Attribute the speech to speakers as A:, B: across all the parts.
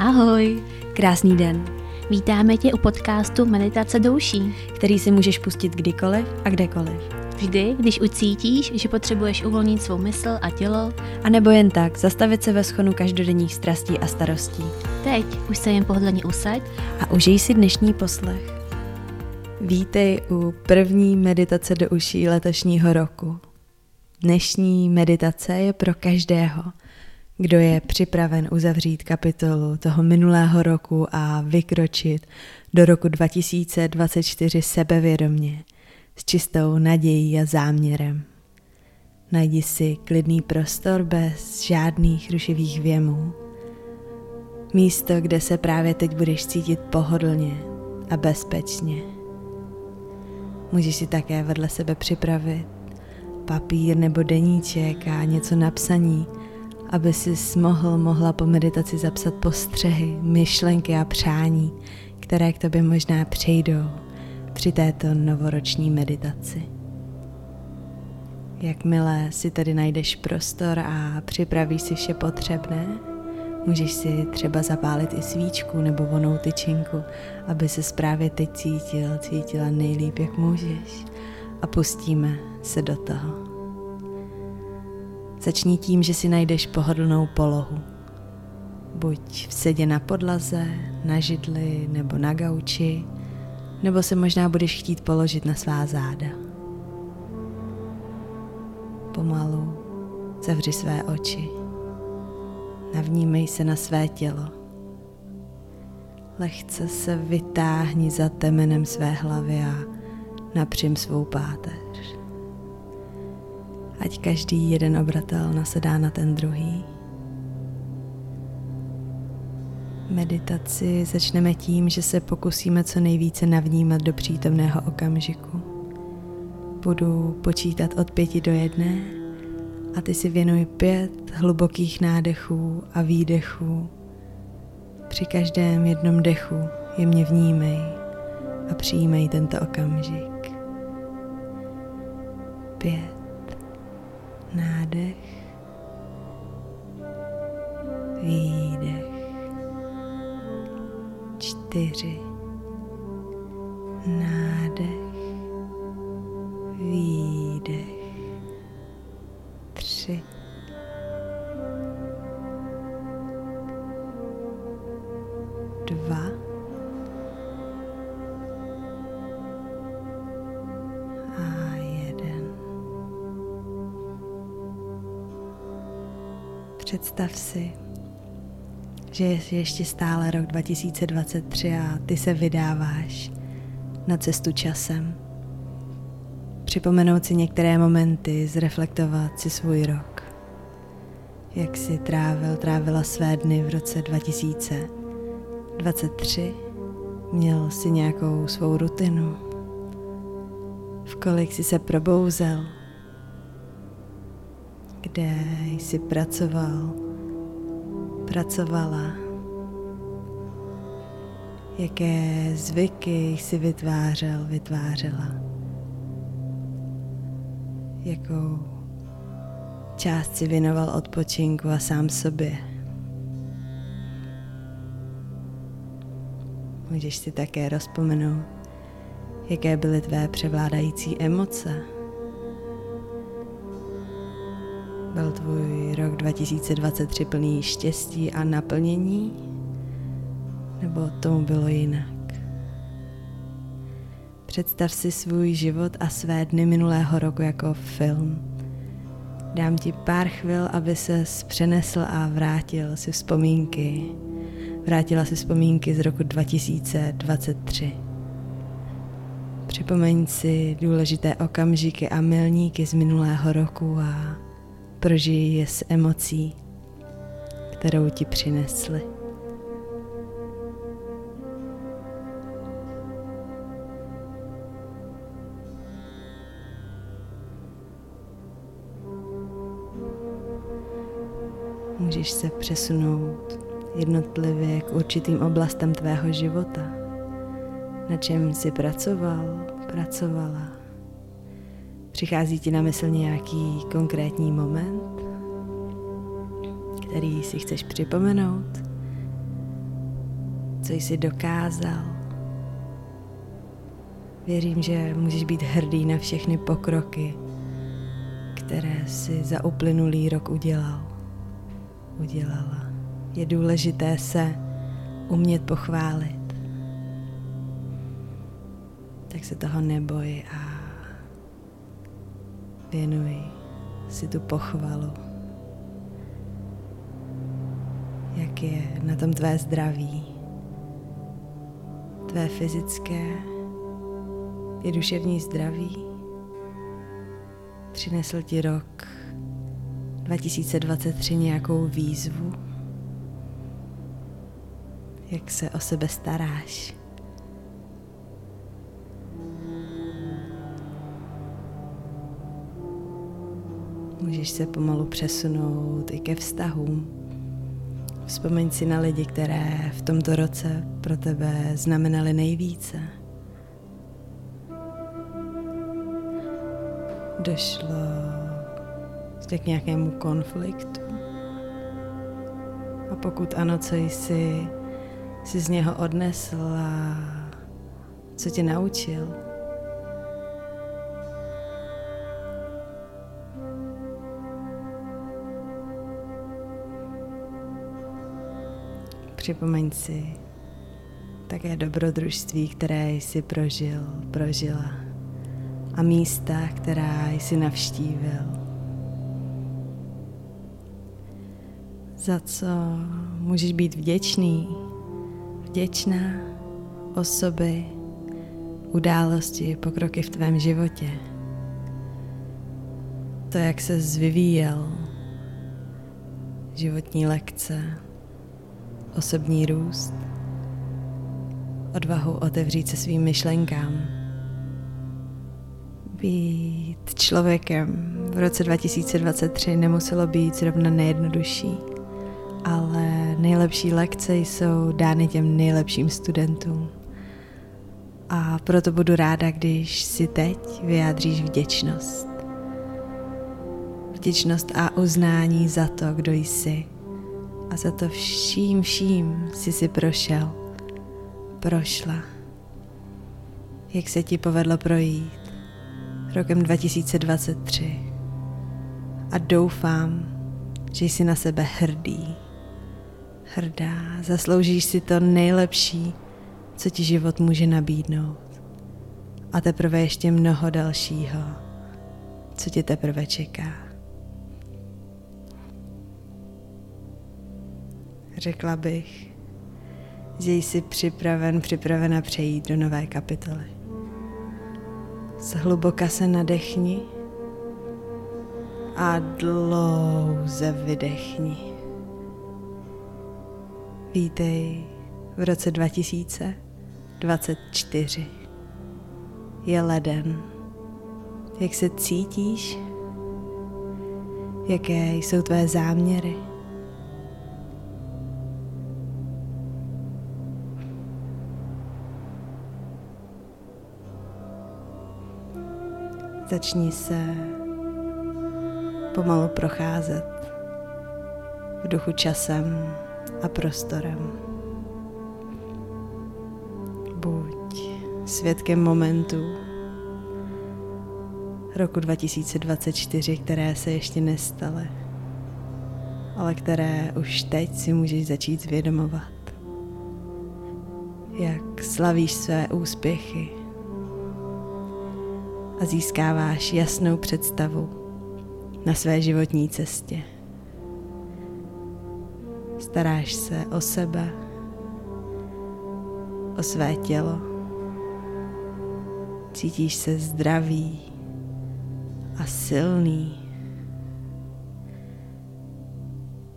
A: Ahoj,
B: krásný den.
A: Vítáme tě u podcastu Meditace douší,
B: který si můžeš pustit kdykoliv a kdekoliv.
A: Vždy, když ucítíš, že potřebuješ uvolnit svou mysl a tělo.
B: A nebo jen tak, zastavit se ve schonu každodenních strastí a starostí.
A: Teď už se jen pohodlně usaď
B: a užij si dnešní poslech. Vítej u první meditace do uší letošního roku. Dnešní meditace je pro každého – kdo je připraven uzavřít kapitolu toho minulého roku a vykročit do roku 2024 sebevědomně, s čistou nadějí a záměrem. Najdi si klidný prostor bez žádných rušivých věmů. Místo, kde se právě teď budeš cítit pohodlně a bezpečně. Můžeš si také vedle sebe připravit papír nebo deníček a něco napsaní, aby si mohl, mohla po meditaci zapsat postřehy, myšlenky a přání, které k tobě možná přejdou při této novoroční meditaci. Jakmile si tedy najdeš prostor a připravíš si vše potřebné, můžeš si třeba zapálit i svíčku nebo vonou tyčinku, aby se právě teď cítil, cítila nejlíp, jak můžeš. A pustíme se do toho. Začni tím, že si najdeš pohodlnou polohu. Buď v sedě na podlaze, na židli nebo na gauči, nebo se možná budeš chtít položit na svá záda. Pomalu zavři své oči. Navnímej se na své tělo. Lehce se vytáhni za temenem své hlavy a napřím svou páteř ať každý jeden obratel nasedá na ten druhý. Meditaci začneme tím, že se pokusíme co nejvíce navnímat do přítomného okamžiku. Budu počítat od pěti do jedné a ty si věnuj pět hlubokých nádechů a výdechů. Při každém jednom dechu jemně vnímej a přijímej tento okamžik. Pět nádech, výdech, čtyři, nádech, výdech, tři, dva, Představ si, že je ještě stále rok 2023 a ty se vydáváš na cestu časem. Připomenout si některé momenty, zreflektovat si svůj rok. Jak si trávil, trávila své dny v roce 2023? Měl si nějakou svou rutinu? V kolik si se probouzel? Kde jsi pracoval, pracovala, jaké zvyky jsi vytvářel, vytvářela, jakou část si věnoval odpočinku a sám sobě. Můžeš si také rozpomenout, jaké byly tvé převládající emoce. Byl tvůj rok 2023 plný štěstí a naplnění? Nebo tomu bylo jinak? Představ si svůj život a své dny minulého roku jako film. Dám ti pár chvil, aby se přenesl a vrátil si vzpomínky. Vrátila si vzpomínky z roku 2023. Připomeň si důležité okamžiky a milníky z minulého roku a Prožij je s emocí, kterou ti přinesli. Můžeš se přesunout jednotlivě k určitým oblastem tvého života, na čem jsi pracoval, pracovala Přichází ti na mysl nějaký konkrétní moment, který si chceš připomenout? co jsi dokázal. Věřím, že můžeš být hrdý na všechny pokroky, které si za uplynulý rok udělal. Udělala. Je důležité se umět pochválit. Tak se toho neboj a věnuj si tu pochvalu. Jak je na tom tvé zdraví, tvé fyzické i duševní zdraví. Přinesl ti rok 2023 nějakou výzvu, jak se o sebe staráš. Můžeš se pomalu přesunout i ke vztahům. Vzpomeň si na lidi, které v tomto roce pro tebe znamenaly nejvíce. Došlo k nějakému konfliktu? A pokud ano, co jsi, jsi z něho odnesl a co tě naučil? Připomeň si také dobrodružství, které jsi prožil, prožila a místa, která jsi navštívil. Za co můžeš být vděčný, vděčná osoby, události, pokroky v tvém životě. To, jak se vyvíjel, životní lekce, osobní růst, odvahu otevřít se svým myšlenkám. Být člověkem v roce 2023 nemuselo být zrovna nejjednodušší, ale nejlepší lekce jsou dány těm nejlepším studentům. A proto budu ráda, když si teď vyjádříš vděčnost. Vděčnost a uznání za to, kdo jsi a za to vším, vším jsi si prošel, prošla. Jak se ti povedlo projít rokem 2023. A doufám, že jsi na sebe hrdý, hrdá, zasloužíš si to nejlepší, co ti život může nabídnout. A teprve ještě mnoho dalšího, co tě teprve čeká. Řekla bych, že jsi připraven, připravena přejít do nové kapitoly. Zhluboka se nadechni a dlouze vydechni. Vítej v roce 2024. Je leden. Jak se cítíš? Jaké jsou tvé záměry? Začni se pomalu procházet v duchu časem a prostorem. Buď svědkem momentu roku 2024, které se ještě nestaly, ale které už teď si můžeš začít zvědomovat. Jak slavíš své úspěchy, a získáváš jasnou představu na své životní cestě. Staráš se o sebe, o své tělo, cítíš se zdravý a silný.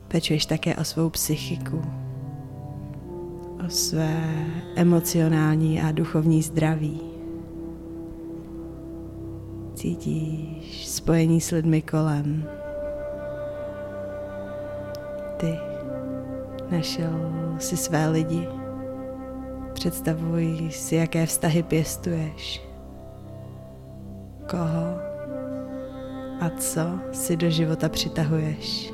B: Pečuješ také o svou psychiku, o své emocionální a duchovní zdraví cítíš spojení s lidmi kolem. Ty našel si své lidi. Představuj si, jaké vztahy pěstuješ. Koho a co si do života přitahuješ.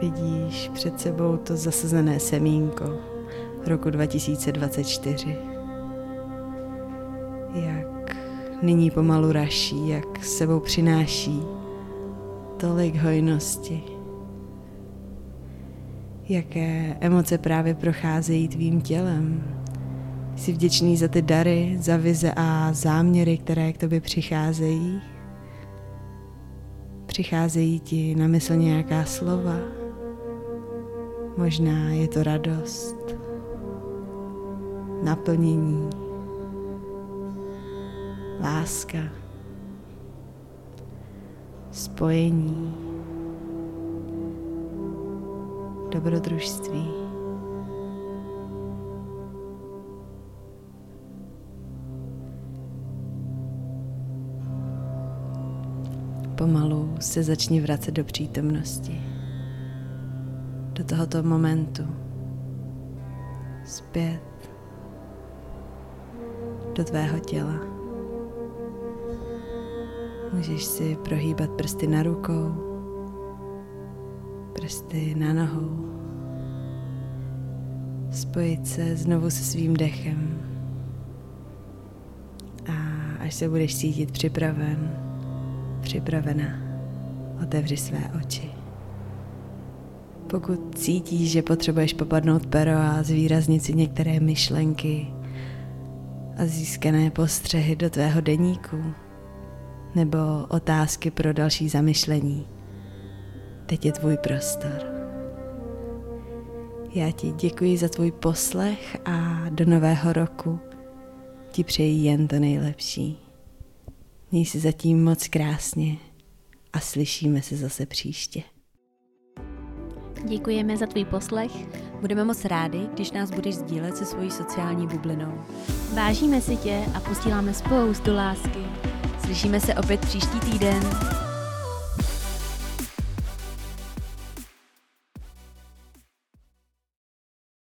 B: Vidíš před sebou to zasazené semínko roku 2024. Jak nyní pomalu raší, jak sebou přináší tolik hojnosti. Jaké emoce právě procházejí tvým tělem. Jsi vděčný za ty dary, za vize a záměry, které k tobě přicházejí. Přicházejí ti na mysl nějaká slova. Možná je to radost, naplnění, láska, spojení, dobrodružství. Pomalu se začni vracet do přítomnosti, do tohoto momentu, zpět do tvého těla. Můžeš si prohýbat prsty na rukou, prsty na nohou, spojit se znovu se svým dechem. A až se budeš cítit připraven, připravena, otevři své oči. Pokud cítíš, že potřebuješ popadnout pero a zvýraznit si některé myšlenky, a získané postřehy do tvého deníku nebo otázky pro další zamyšlení. Teď je tvůj prostor. Já ti děkuji za tvůj poslech a do nového roku ti přeji jen to nejlepší. Měj si zatím moc krásně a slyšíme se zase příště.
A: Děkujeme za tvůj poslech.
B: Budeme moc rádi, když nás budeš sdílet se svojí sociální bublinou.
A: Vážíme si tě a posíláme spoustu lásky.
B: Slyšíme se opět příští týden.